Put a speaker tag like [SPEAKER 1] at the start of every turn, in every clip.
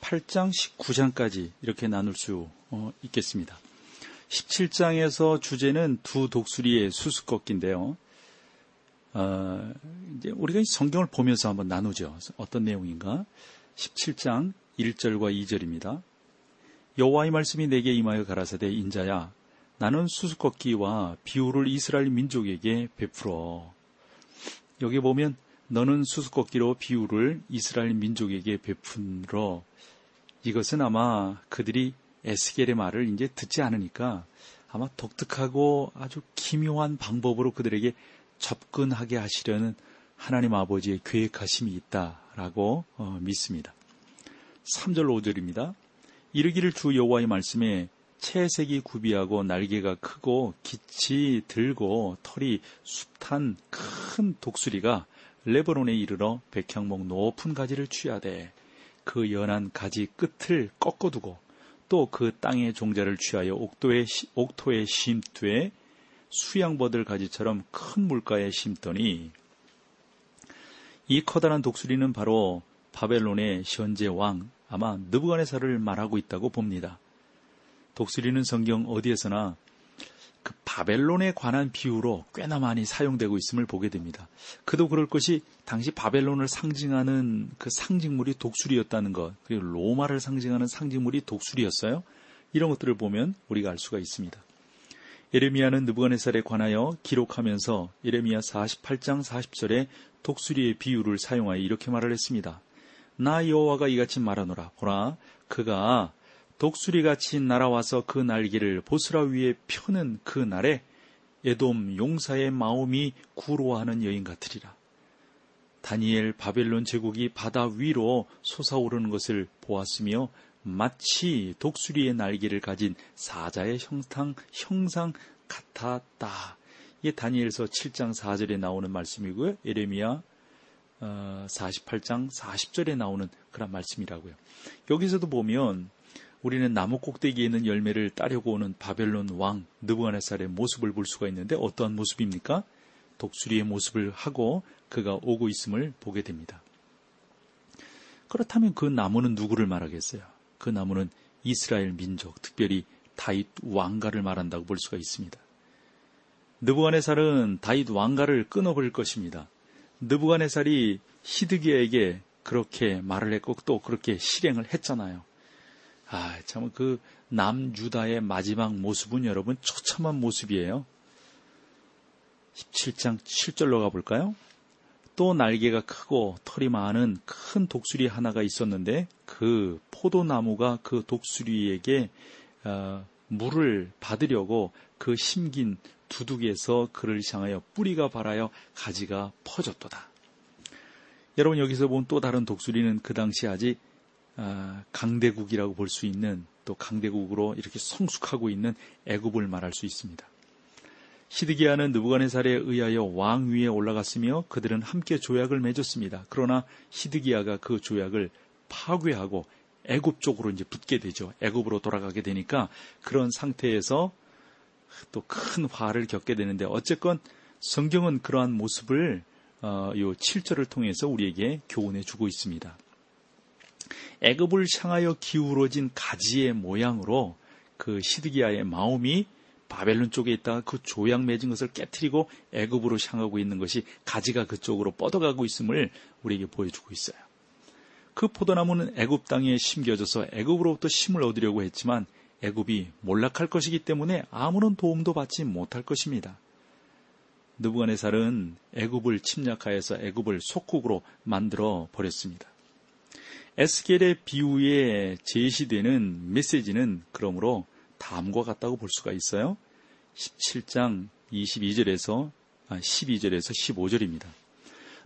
[SPEAKER 1] 18장, 19장까지 이렇게 나눌 수 어, 있겠습니다. 17장에서 주제는 두 독수리의 수수꺾기인데요. 어, 이제 우리가 이 성경을 보면서 한번 나누죠. 어떤 내용인가? 17장 1절과 2절입니다. 여호와의 말씀이 내게 임하여 가라사대 인자야 나는 수수꺾기와 비유를 이스라엘 민족에게 베풀어. 여기 보면 너는 수수꺾기로 비유를 이스라엘 민족에게 베푼러 이것은 아마 그들이 에스겔의 말을 이제 듣지 않으니까 아마 독특하고 아주 기묘한 방법으로 그들에게 접근하게 하시려는 하나님 아버지의 계획하심이 있다라고 어, 믿습니다. 3절 5절입니다. 이르기를 주 여호와의 말씀에 채색이 구비하고 날개가 크고 기치 들고 털이 숱한 큰 독수리가 레버논에 이르러 백향목 높은 가지를 취하되 그 연한 가지 끝을 꺾어두고 또 그 땅의 종자를 취하여 옥토에, 옥토에 심되 수양버들 가지처럼 큰 물가에 심더니 이 커다란 독수리는 바로 바벨론의 현재 왕 아마 느부갓네살을 말하고 있다고 봅니다. 독수리는 성경 어디에서나 그 바벨론에 관한 비유로 꽤나 많이 사용되고 있음을 보게 됩니다. 그도 그럴 것이 당시 바벨론을 상징하는 그 상징물이 독수리였다는 것, 그리고 로마를 상징하는 상징물이 독수리였어요. 이런 것들을 보면 우리가 알 수가 있습니다. 예레미야는 느부갓네살에 관하여 기록하면서 예레미야 48장 40절에 독수리의 비유를 사용하여 이렇게 말을 했습니다. 나 여호와가 이같이 말하노라. 보라, 그가 독수리같이 날아와서 그 날개를 보스라 위에 펴는 그 날에 에돔 용사의 마음이 구로하는 여인 같으리라. 다니엘 바벨론 제국이 바다 위로 솟아오르는 것을 보았으며 마치 독수리의 날개를 가진 사자의 형상, 형상 같았다. 이게 다니엘서 7장 4절에 나오는 말씀이고요. 에레미야 48장 어, 40절에 나오는 그런 말씀이라고요. 여기서도 보면 우리는 나무 꼭대기에 있는 열매를 따려고 오는 바벨론 왕 느부갓네살의 모습을 볼 수가 있는데 어떠한 모습입니까? 독수리의 모습을 하고 그가 오고 있음을 보게 됩니다. 그렇다면 그 나무는 누구를 말하겠어요? 그 나무는 이스라엘 민족, 특별히 다윗 왕가를 말한다고 볼 수가 있습니다. 느부갓네살은 다윗 왕가를 끊어버릴 것입니다. 느부갓네살이 히드기야에게 그렇게 말을 했고 또 그렇게 실행을 했잖아요. 아, 참, 그, 남유다의 마지막 모습은 여러분 처참한 모습이에요. 17장 7절로 가볼까요? 또 날개가 크고 털이 많은 큰 독수리 하나가 있었는데 그 포도나무가 그 독수리에게 어, 물을 받으려고 그 심긴 두둑에서 그를 향하여 뿌리가 발하여 가지가 퍼졌도다. 여러분 여기서 본 또 다른 독수리는 그 당시 아직 아, 강대국이라고 볼 수 있는 또 강대국으로 이렇게 성숙하고 있는 애굽을 말할 수 있습니다. 히드기야는 느부갓네살에 의하여 왕 위에 올라갔으며 그들은 함께 조약을 맺었습니다. 그러나 히드기야가 그 조약을 파괴하고 애굽 쪽으로 이제 붙게 되죠. 애굽으로 돌아가게 되니까 그런 상태에서 또 큰 화를 겪게 되는데 어쨌건 성경은 그러한 모습을 어, 요 7절을 통해서 우리에게 교훈해 주고 있습니다. 애굽을 향하여 기울어진 가지의 모양으로 그 시드기야의 마음이 바벨론 쪽에 있다가 그 조약 맺은 것을 깨뜨리고 애굽으로 향하고 있는 것이 가지가 그쪽으로 뻗어가고 있음을 우리에게 보여주고 있어요. 그 포도나무는 애굽 땅에 심겨져서 애굽으로부터 심을 얻으려고 했지만 애굽이 몰락할 것이기 때문에 아무런 도움도 받지 못할 것입니다. 느부갓네살은 애굽을 침략하여서 애굽을 속국으로 만들어 버렸습니다. 에스겔의 비유에 제시되는 메시지는 그러므로 다음과 같다고 볼 수가 있어요. 17장 22절에서 12절에서 15절입니다.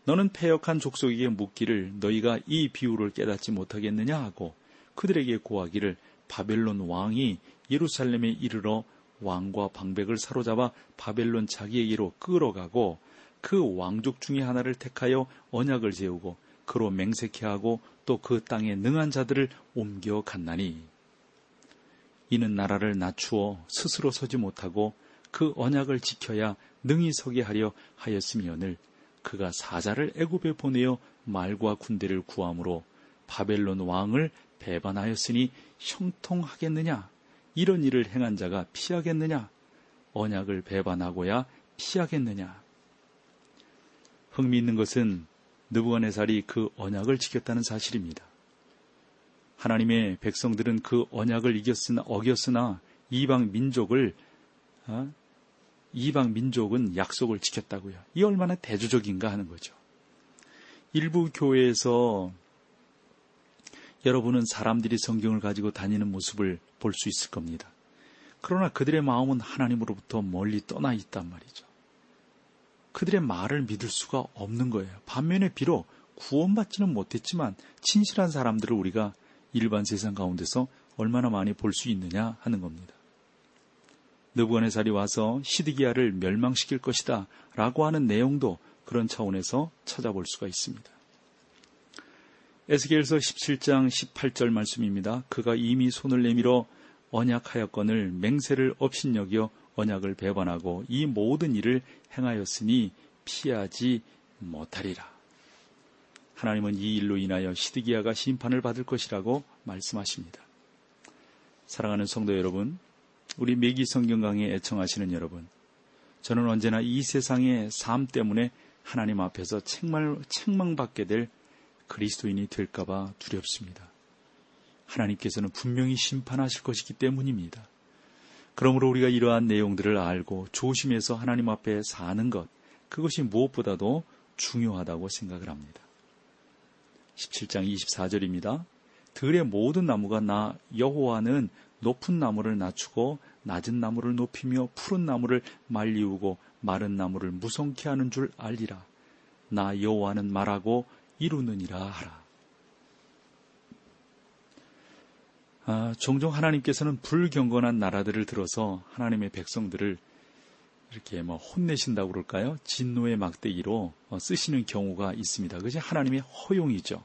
[SPEAKER 1] 너는 패역한 족속에게 묻기를 너희가 이 비유를 깨닫지 못하겠느냐 하고 그들에게 고하기를 바벨론 왕이 예루살렘에 이르러 왕과 방백을 사로잡아 바벨론 자기에게로 끌어가고 그 왕족 중의 하나를 택하여 언약을 세우고 그로 맹세케 하고 또 그 땅에 능한 자들을 옮겨 갔나니 이는 나라를 낮추어 스스로 서지 못하고 그 언약을 지켜야 능히 서게 하려 하였으며늘 그가 사자를 애굽에 보내어 말과 군대를 구함으로 바벨론 왕을 배반하였으니 형통하겠느냐? 이런 일을 행한 자가 피하겠느냐? 언약을 배반하고야 피하겠느냐? 흥미있는 것은 느부갓네살이 그 언약을 지켰다는 사실입니다. 하나님의 백성들은 그 언약을 이겼으나 어겼으나 이방 민족을 어? 이방 민족은 약속을 지켰다고요. 이 얼마나 대조적인가 하는 거죠. 일부 교회에서 여러분은 사람들이 성경을 가지고 다니는 모습을 볼 수 있을 겁니다. 그러나 그들의 마음은 하나님으로부터 멀리 떠나 있단 말이죠. 그들의 말을 믿을 수가 없는 거예요. 반면에 비록 구원받지는 못했지만 진실한 사람들을 우리가 일반 세상 가운데서 얼마나 많이 볼 수 있느냐 하는 겁니다. 느부갓네살이 와서 시드기야를 멸망시킬 것이다 라고 하는 내용도 그런 차원에서 찾아볼 수가 있습니다. 에스겔서 17장 18절 말씀입니다. 그가 이미 손을 내밀어 언약하였건을 맹세를 업신여겨 언약을 배반하고 이 모든 일을 행하였으니 피하지 못하리라. 하나님은 이 일로 인하여 시드기야가 심판을 받을 것이라고 말씀하십니다. 사랑하는 성도 여러분, 우리 매기 성경 강에 애청하시는 여러분, 저는 언제나 이 세상의 삶 때문에 하나님 앞에서 책망, 책망받게 될 그리스도인이 될까봐 두렵습니다. 하나님께서는 분명히 심판하실 것이기 때문입니다. 그러므로 우리가 이러한 내용들을 알고 조심해서 하나님 앞에 사는 것, 그것이 무엇보다도 중요하다고 생각을 합니다. 17장 24절입니다. 들의 모든 나무가 나 여호와는 높은 나무를 낮추고 낮은 나무를 높이며 푸른 나무를 말리우고 마른 나무를 무성케 하는 줄 알리라. 나 여호와는 말하고 이루느니라 하라. 아, 종종 하나님께서는 불경건한 나라들을 들어서 하나님의 백성들을 이렇게 뭐 혼내신다고 그럴까요? 진노의 막대기로 어, 쓰시는 경우가 있습니다. 그것이 하나님의 허용이죠.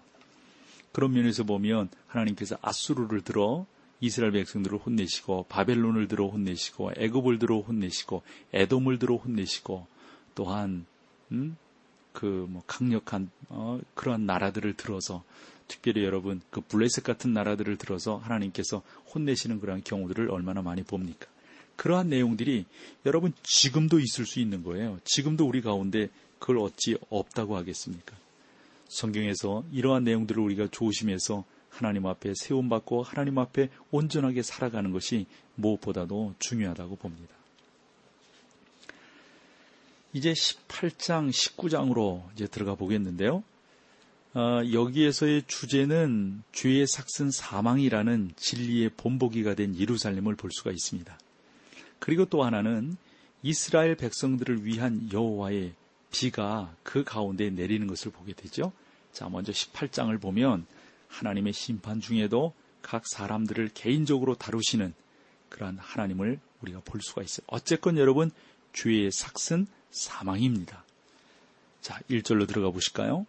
[SPEAKER 1] 그런 면에서 보면 하나님께서 아수르를 들어 이스라엘 백성들을 혼내시고 바벨론을 들어 혼내시고 애굽을 들어 혼내시고 에돔을 들어 혼내시고 또한 음? 그뭐 강력한 어, 그러한 나라들을 들어서 특별히 여러분 그 블레셋 같은 나라들을 들어서 하나님께서 혼내시는 그러한 경우들을 얼마나 많이 봅니까? 그러한 내용들이 여러분 지금도 있을 수 있는 거예요. 지금도 우리 가운데 그걸 어찌 없다고 하겠습니까? 성경에서 이러한 내용들을 우리가 조심해서 하나님 앞에 세움받고 하나님 앞에 온전하게 살아가는 것이 무엇보다도 중요하다고 봅니다. 이제 18장, 19장으로 이제 들어가 보겠는데요. 어, 여기에서의 주제는 죄의 삭슨 사망이라는 진리의 본보기가 된 예루살렘을 볼 수가 있습니다. 그리고 또 하나는 이스라엘 백성들을 위한 여호와의 비가 그 가운데 내리는 것을 보게 되죠. 자, 먼저 18장을 보면 하나님의 심판 중에도 각 사람들을 개인적으로 다루시는 그러한 하나님을 우리가 볼 수가 있어요. 어쨌건 여러분 죄의 삭슨 사망입니다. 자, 1절로 들어가 보실까요?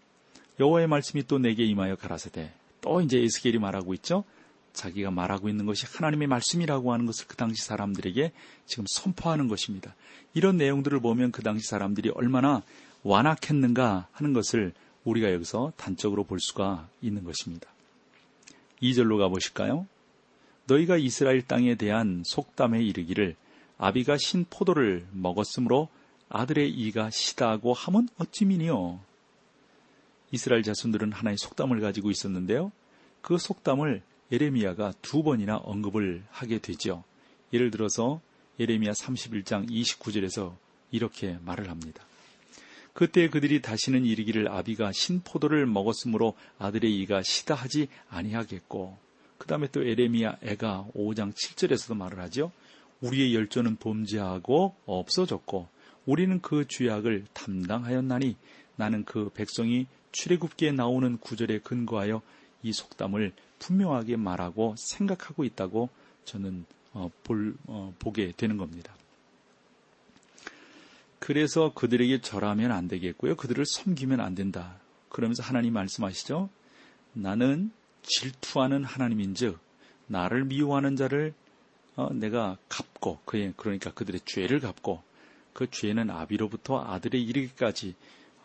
[SPEAKER 1] 여호와의 말씀이 또 내게 임하여 가라사대. 또 이제 에스겔이 말하고 있죠. 자기가 말하고 있는 것이 하나님의 말씀이라고 하는 것을 그 당시 사람들에게 지금 선포하는 것입니다. 이런 내용들을 보면 그 당시 사람들이 얼마나 완악했는가 하는 것을 우리가 여기서 단적으로 볼 수가 있는 것입니다. 2절로 가보실까요? 너희가 이스라엘 땅에 대한 속담에 이르기를 아비가 신 포도를 먹었으므로 아들의 이가 시다고 함은 어찌미니요? 이스라엘 자손들은 하나의 속담을 가지고 있었는데요. 그 속담을 예레미야가 두 번이나 언급을 하게 되죠. 예를 들어서 예레미야 31장 29절에서 이렇게 말을 합니다. 그때 그들이 다시는 이르기를 아비가 신포도를 먹었으므로 아들의 이가 시다하지 아니하겠고 그 다음에 또 에레미야 애가 5장 7절에서도 말을 하죠. 우리의 열조는 범죄하고 없어졌고 우리는 그 죄악을 담당하였나니 나는 그 백성이 출애굽기에 나오는 구절에 근거하여 이 속담을 분명하게 말하고 생각하고 있다고 저는 어, 볼, 어, 보게 되는 겁니다. 그래서 그들에게 절하면 안 되겠고요. 그들을 섬기면 안 된다. 그러면서 하나님 말씀하시죠. 나는 질투하는 하나님인즉 나를 미워하는 자를 어, 내가 갚고 그의 그러니까 그들의 죄를 갚고 그 죄는 아비로부터 아들의 이르기까지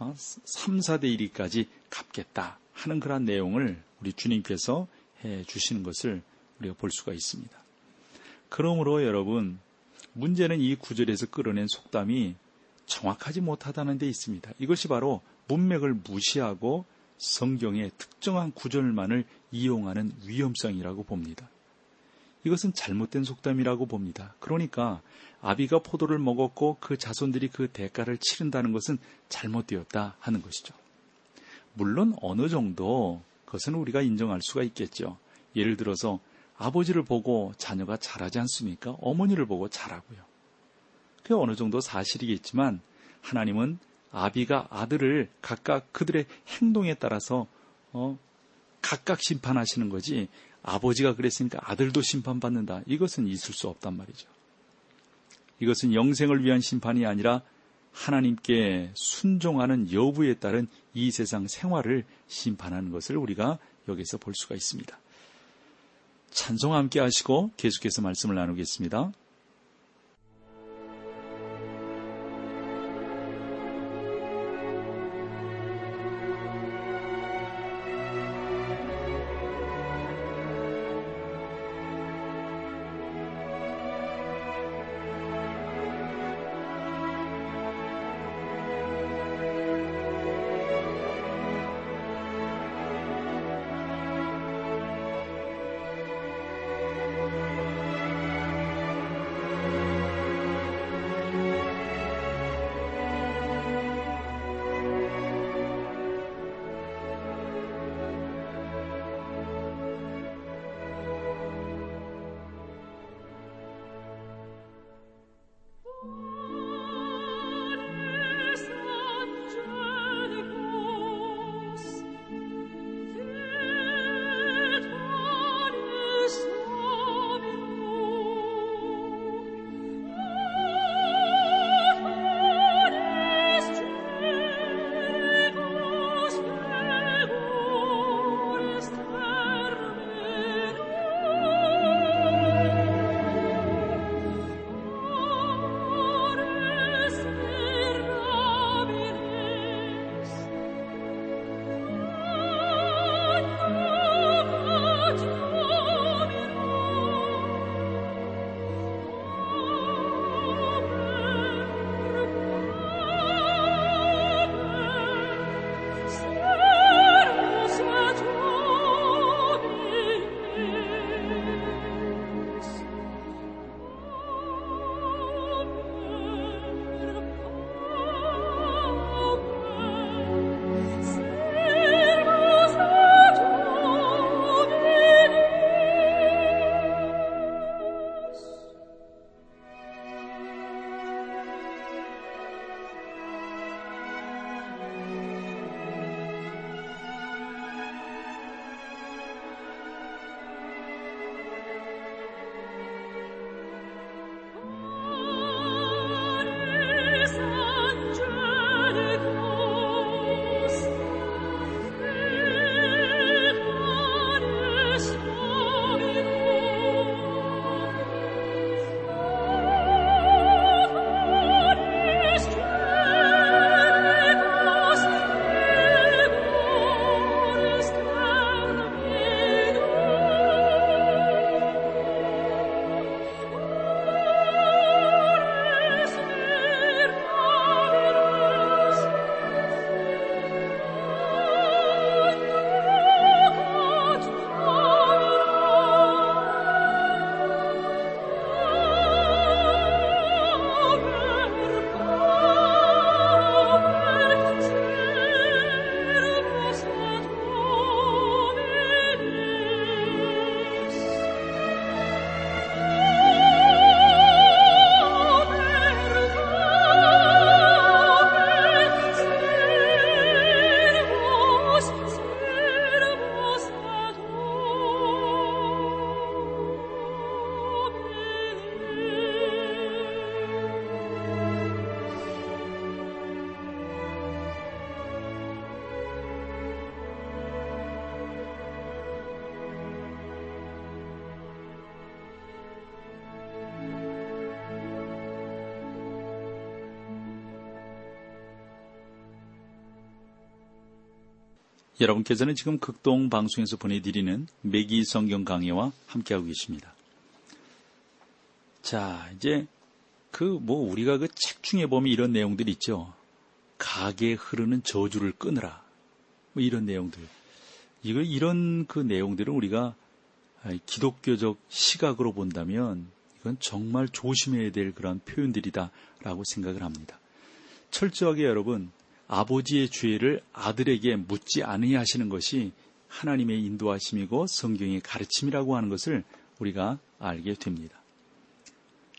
[SPEAKER 1] 어, 3, 4대 이르기까지 갚겠다 하는 그런 내용을 우리 주님께서 해 주시는 것을 우리가 볼 수가 있습니다. 그러므로 여러분 문제는 이 구절에서 끌어낸 속담이 정확하지 못하다는 데 있습니다. 이것이 바로 문맥을 무시하고 성경의 특정한 구절만을 이용하는 위험성이라고 봅니다. 이것은 잘못된 속담이라고 봅니다. 그러니까 아비가 포도를 먹었고 그 자손들이 그 대가를 치른다는 것은 잘못되었다 하는 것이죠. 물론 어느 정도 그것은 우리가 인정할 수가 있겠죠. 예를 들어서 아버지를 보고 자녀가 잘하지 않습니까? 어머니를 보고 잘하고요. 그게 어느 정도 사실이겠지만 하나님은 아비가 아들을 각각 그들의 행동에 따라서 어, 각각 심판하시는 거지 아버지가 그랬으니까 아들도 심판받는다. 이것은 있을 수 없단 말이죠. 이것은 영생을 위한 심판이 아니라 하나님께 순종하는 여부에 따른 이 세상 생활을 심판하는 것을 우리가 여기서 볼 수가 있습니다. 찬송 함께 하시고 계속해서 말씀을 나누겠습니다. 여러분께서는 지금 극동 방송에서 보내드리는 매기 성경 강의와 함께하고 계십니다. 자, 이제 그 뭐 우리가 그 책 중에 보면 이런 내용들이 있죠. 가게 흐르는 저주를 끊으라. 뭐 이런 내용들. 이거 이런 그 내용들은 우리가 기독교적 시각으로 본다면 이건 정말 조심해야 될 그런 표현들이다라고 생각을 합니다. 철저하게 여러분 아버지의 죄를 아들에게 묻지 않으냐 하시는 것이 하나님의 인도하심이고 성경의 가르침이라고 하는 것을 우리가 알게 됩니다.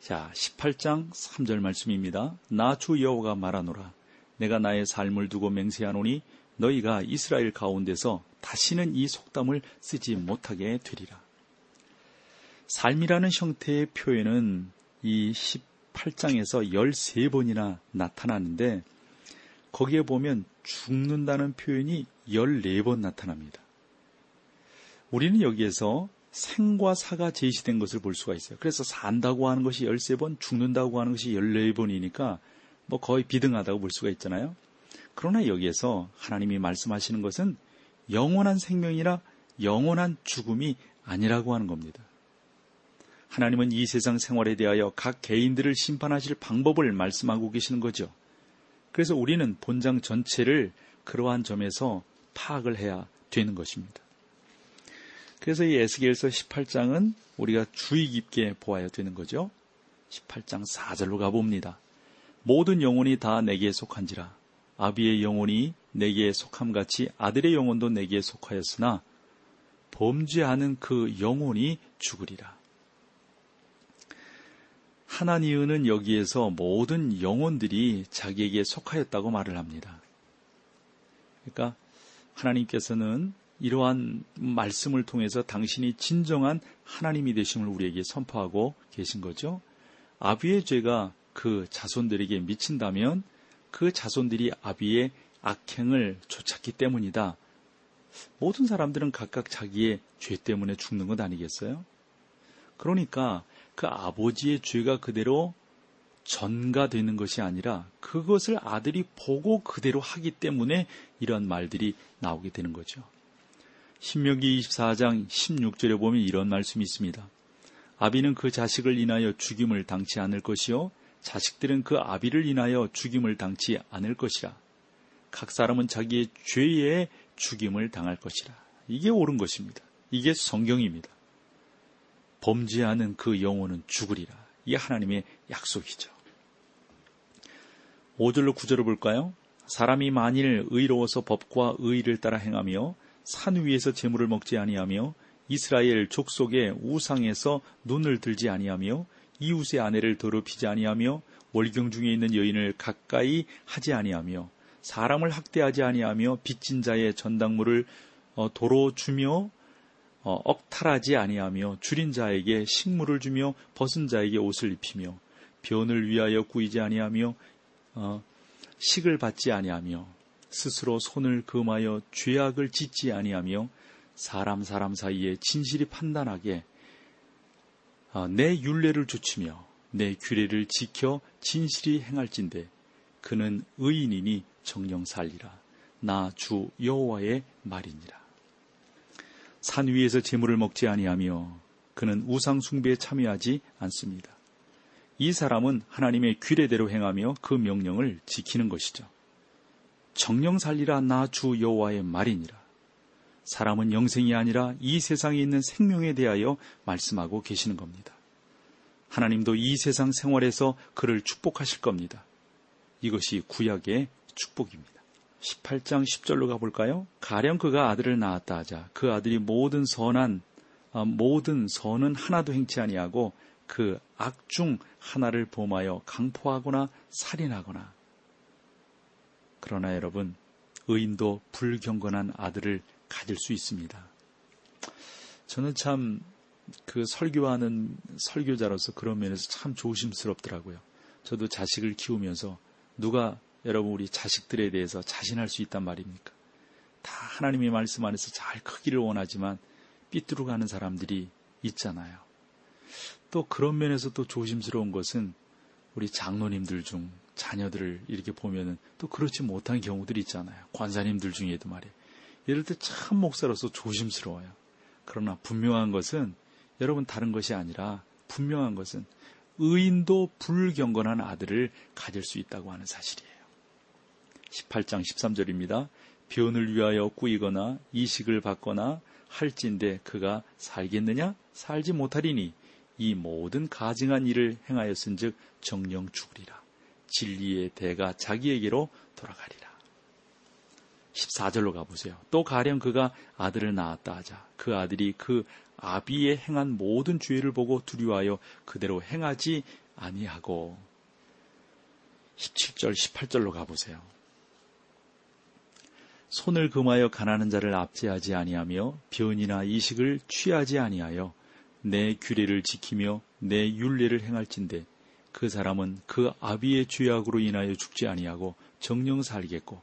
[SPEAKER 1] 자, 18장 3절 말씀입니다. 나 주 여호와가 말하노라. 내가 나의 삶을 두고 맹세하노니 너희가 이스라엘 가운데서 다시는 이 속담을 쓰지 못하게 되리라. 삶이라는 형태의 표현은 이 18장에서 13번이나 나타나는데 거기에 보면 죽는다는 표현이 14번 나타납니다. 우리는 여기에서 생과 사가 제시된 것을 볼 수가 있어요. 그래서 산다고 하는 것이 13번, 죽는다고 하는 것이 14번이니까 뭐 거의 비등하다고 볼 수가 있잖아요. 그러나 여기에서 하나님이 말씀하시는 것은 영원한 생명이나 영원한 죽음이 아니라고 하는 겁니다. 하나님은 이 세상 생활에 대하여 각 개인들을 심판하실 방법을 말씀하고 계시는 거죠. 그래서 우리는 본장 전체를 그러한 점에서 파악을 해야 되는 것입니다. 그래서 이 에스겔서 18장은 우리가 주의 깊게 보아야 되는 거죠. 18장 4절로 가봅니다. 모든 영혼이 다 내게 속한지라 아비의 영혼이 내게 속함같이 아들의 영혼도 내게 속하였으나 범죄하는 그 영혼이 죽으리라. 하나니은은 여기에서 모든 영혼들이 자기에게 속하였다고 말을 합니다. 그러니까 하나님께서는 이러한 말씀을 통해서 당신이 진정한 하나님이 되심을 우리에게 선포하고 계신 거죠. 아비의 죄가 그 자손들에게 미친다면 그 자손들이 아비의 악행을 쫓았기 때문이다. 모든 사람들은 각각 자기의 죄 때문에 죽는 것 아니겠어요? 그러니까 그 아버지의 죄가 그대로 전가되는 것이 아니라 그것을 아들이 보고 그대로 하기 때문에 이런 말들이 나오게 되는 거죠. 신명기 24장 16절에 보면 이런 말씀이 있습니다. 아비는 그 자식을 인하여 죽임을 당치 않을 것이요 자식들은 그 아비를 인하여 죽임을 당치 않을 것이라. 각 사람은 자기의 죄에 죽임을 당할 것이라. 이게 옳은 것입니다. 이게 성경입니다. 범죄하는 그 영혼은 죽으리라. 이게 하나님의 약속이죠. 5절로 9절을 볼까요? 사람이 만일 의로워서 법과 의를 따라 행하며 산 위에서 재물을 먹지 아니하며 이스라엘 족속의 우상에서 눈을 들지 아니하며 이웃의 아내를 더럽히지 아니하며 월경 중에 있는 여인을 가까이 하지 아니하며 사람을 학대하지 아니하며 빚진 자의 전당물을 어, 도로 주며 어, 억탈하지 아니하며 줄인 자에게 식물을 주며 벗은 자에게 옷을 입히며 변을 위하여 꾸이지 아니하며 어, 식을 받지 아니하며 스스로 손을 금하여 죄악을 짓지 아니하며 사람 사람 사이에 진실이 판단하게 어, 내 윤례를 좇으며 내 규례를 지켜 진실이 행할진대 그는 의인이니 정령 살리라. 나 주 여호와의 말이니라 산 위에서 재물을 먹지 아니하며 그는 우상 숭배에 참여하지 않습니다. 이 사람은 하나님의 규례대로 행하며 그 명령을 지키는 것이죠. 정령 살리라 나 주 여호와의 말이니라. 사람은 영생이 아니라 이 세상에 있는 생명에 대하여 말씀하고 계시는 겁니다. 하나님도 이 세상 생활에서 그를 축복하실 겁니다. 이것이 구약의 축복입니다. 18장 10절로 가볼까요? 가령 그가 아들을 낳았다 하자 그 아들이 모든 선한 아, 모든 선은 하나도 행치 아니하고 그 악 중 하나를 범하여 강포하거나 살인하거나 그러나 여러분 의인도 불경건한 아들을 가질 수 있습니다. 저는 참 그 설교하는 설교자로서 그런 면에서 참 조심스럽더라고요. 저도 자식을 키우면서 누가 여러분 우리 자식들에 대해서 자신할 수 있단 말입니까? 다 하나님의 말씀 안에서 잘 크기를 원하지만 삐뚤어 가는 사람들이 있잖아요. 또 그런 면에서 또 조심스러운 것은 우리 장로님들 중 자녀들을 이렇게 보면은 또 그렇지 못한 경우들이 있잖아요. 관사님들 중에도 말이에요. 이럴 때 참 목사로서 조심스러워요. 그러나 분명한 것은 여러분 다른 것이 아니라 분명한 것은 의인도 불경건한 아들을 가질 수 있다고 하는 사실이에요. 18장 13절입니다. 변을 위하여 꾸이거나 이식을 받거나 할진데 그가 살겠느냐? 살지 못하리니 이 모든 가증한 일을 행하였은즉 정령 죽으리라. 진리의 대가 자기에게로 돌아가리라. 14절로 가보세요. 또 가령 그가 아들을 낳았다 하자. 그 아들이 그 아비의 행한 모든 죄를 보고 두려워하여 그대로 행하지 아니하고 17절, 18절로 가보세요. 손을 금하여 가난한 자를 압제하지 아니하며 변이나 이식을 취하지 아니하여 내 규례를 지키며 내 윤례를 행할진대 그 사람은 그 아비의 죄악으로 인하여 죽지 아니하고 정령 살겠고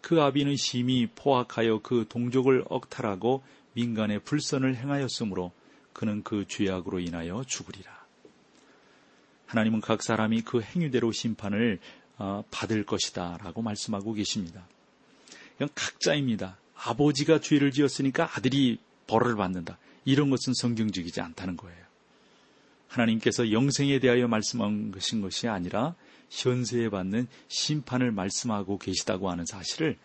[SPEAKER 1] 그 아비는 심히 포악하여 그 동족을 억탈하고 민간의 불선을 행하였으므로 그는 그 죄악으로 인하여 죽으리라. 하나님은 각 사람이 그 행위대로 심판을 어, 받을 것이다 라고 말씀하고 계십니다. 이건 각자입니다. 아버지가 죄를 지었으니까 아들이 벌을 받는다. 이런 것은 성경적이지 않다는 거예요. 하나님께서 영생에 대하여 말씀한 것인 것이 아니라 현세에 받는 심판을 말씀하고 계시다고 하는 사실을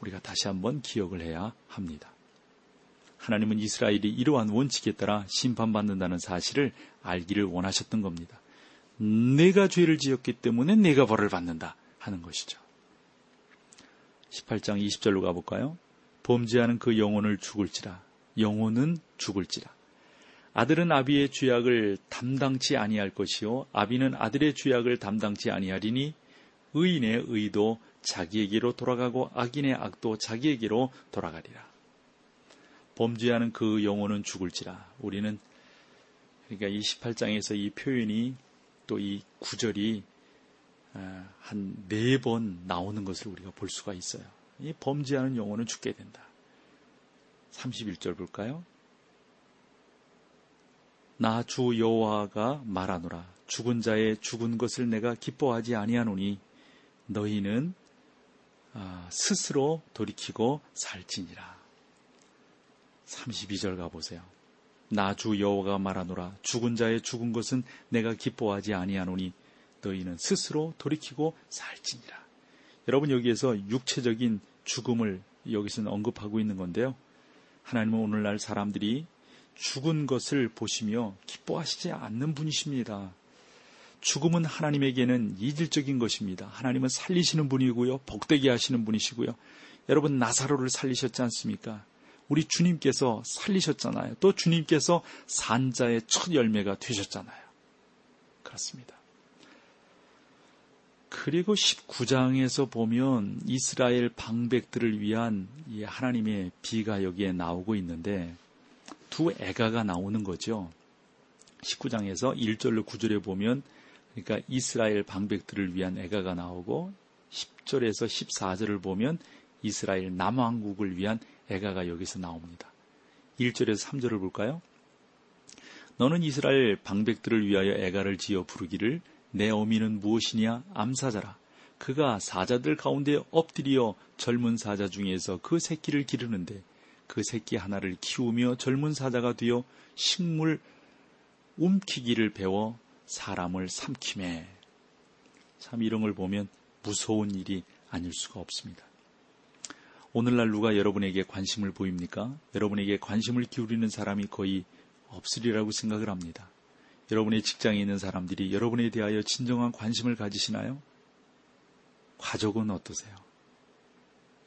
[SPEAKER 1] 우리가 다시 한번 기억을 해야 합니다. 하나님은 이스라엘이 이러한 원칙에 따라 심판받는다는 사실을 알기를 원하셨던 겁니다. 내가 죄를 지었기 때문에 내가 벌을 받는다 하는 것이죠. 18장 20절로 가볼까요? 범죄하는 그 영혼을 죽을지라 영혼은 죽을지라 아들은 아비의 죄악을 담당치 아니할 것이요 아비는 아들의 죄악을 담당치 아니하리니 의인의 의도 자기에게로 돌아가고 악인의 악도 자기에게로 돌아가리라. 범죄하는 그 영혼은 죽을지라. 우리는 그러니까 28장에서 이 표현이 또 이 구절이 아, 한 네 번 나오는 것을 우리가 볼 수가 있어요. 이 범죄하는 영혼은 죽게 된다. 31절 볼까요? 나 주 여호와가 말하노라 죽은 자의 죽은 것을 내가 기뻐하지 아니하노니 너희는 아, 스스로 돌이키고 살지니라. 32절 가보세요. 나 주 여호와가 말하노라 죽은 자의 죽은 것은 내가 기뻐하지 아니하노니 너희는 스스로 돌이키고 살지니라. 여러분 여기에서 육체적인 죽음을 여기서는 언급하고 있는 건데요. 하나님은 오늘날 사람들이 죽은 것을 보시며 기뻐하시지 않는 분이십니다. 죽음은 하나님에게는 이질적인 것입니다. 하나님은 살리시는 분이고요. 복되게 하시는 분이시고요. 여러분 나사로를 살리셨지 않습니까? 우리 주님께서 살리셨잖아요. 또 주님께서 산자의 첫 열매가 되셨잖아요. 그렇습니다. 그리고 19장에서 보면 이스라엘 방백들을 위한 하나님의 비가 여기에 나오고 있는데 두 애가가 나오는 거죠. 19장에서 1절로 9절에 보면 그러니까 이스라엘 방백들을 위한 애가가 나오고 10절에서 14절을 보면 이스라엘 남왕국을 위한 애가가 여기서 나옵니다. 1절에서 3절을 볼까요? 너는 이스라엘 방백들을 위하여 애가를 지어 부르기를 내 어미는 무엇이냐 암사자라. 그가 사자들 가운데 엎드려 젊은 사자 중에서 그 새끼를 기르는데 그 새끼 하나를 키우며 젊은 사자가 되어 식물 움키기를 배워 사람을 삼킴해. 참 이런 걸 보면 무서운 일이 아닐 수가 없습니다. 오늘날 누가 여러분에게 관심을 보입니까? 여러분에게 관심을 기울이는 사람이 거의 없으리라고 생각을 합니다. 여러분의 직장에 있는 사람들이 여러분에 대하여 진정한 관심을 가지시나요? 가족은 어떠세요?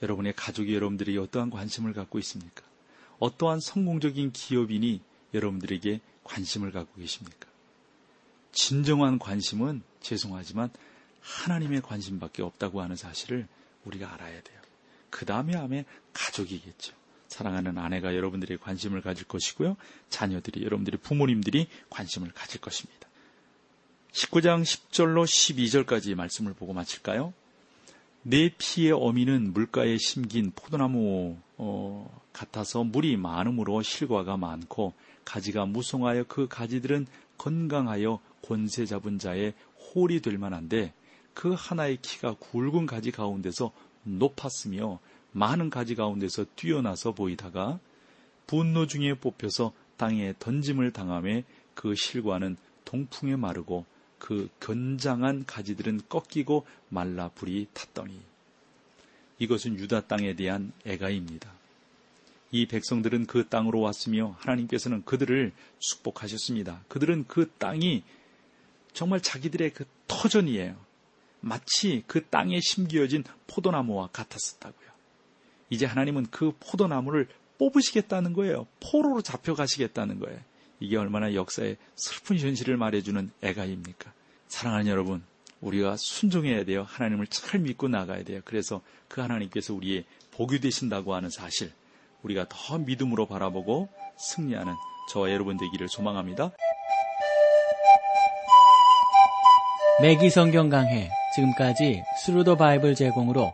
[SPEAKER 1] 여러분의 가족이 여러분들에게 어떠한 관심을 갖고 있습니까? 어떠한 성공적인 기업인이 여러분들에게 관심을 갖고 계십니까? 진정한 관심은 죄송하지만 하나님의 관심밖에 없다고 하는 사실을 우리가 알아야 돼요. 그 다음에 하면 가족이겠죠. 사랑하는 아내가 여러분들의 관심을 가질 것이고요. 자녀들이, 여러분들의 부모님들이 관심을 가질 것입니다. 19장 10절로 12절까지 말씀을 보고 마칠까요? 내 피의 어미는 물가에 심긴 포도나무 어, 같아서 물이 많음으로 실과가 많고 가지가 무성하여 그 가지들은 건강하여 권세 잡은 자의 홀이 될 만한데 그 하나의 키가 굵은 가지 가운데서 높았으며 많은 가지 가운데서 뛰어나서 보이다가 분노 중에 뽑혀서 땅에 던짐을 당함에 그 실과는 동풍에 마르고 그 견장한 가지들은 꺾이고 말라 불이 탔더니 이것은 유다 땅에 대한 애가입니다. 이 백성들은 그 땅으로 왔으며 하나님께서는 그들을 축복하셨습니다. 그들은 그 땅이 정말 자기들의 그 터전이에요. 마치 그 땅에 심기어진 포도나무와 같았었다고요. 이제 하나님은 그 포도나무를 뽑으시겠다는 거예요. 포로로 잡혀가시겠다는 거예요. 이게 얼마나 역사의 슬픈 현실을 말해주는 애가입니까? 사랑하는 여러분, 우리가 순종해야 돼요. 하나님을 잘 믿고 나가야 돼요. 그래서 그 하나님께서 우리의 복이 되신다고 하는 사실, 우리가 더 믿음으로 바라보고 승리하는 저와 여러분 되기를 소망합니다.
[SPEAKER 2] 맥기 성경 강해 지금까지 Thru the Bible 제공으로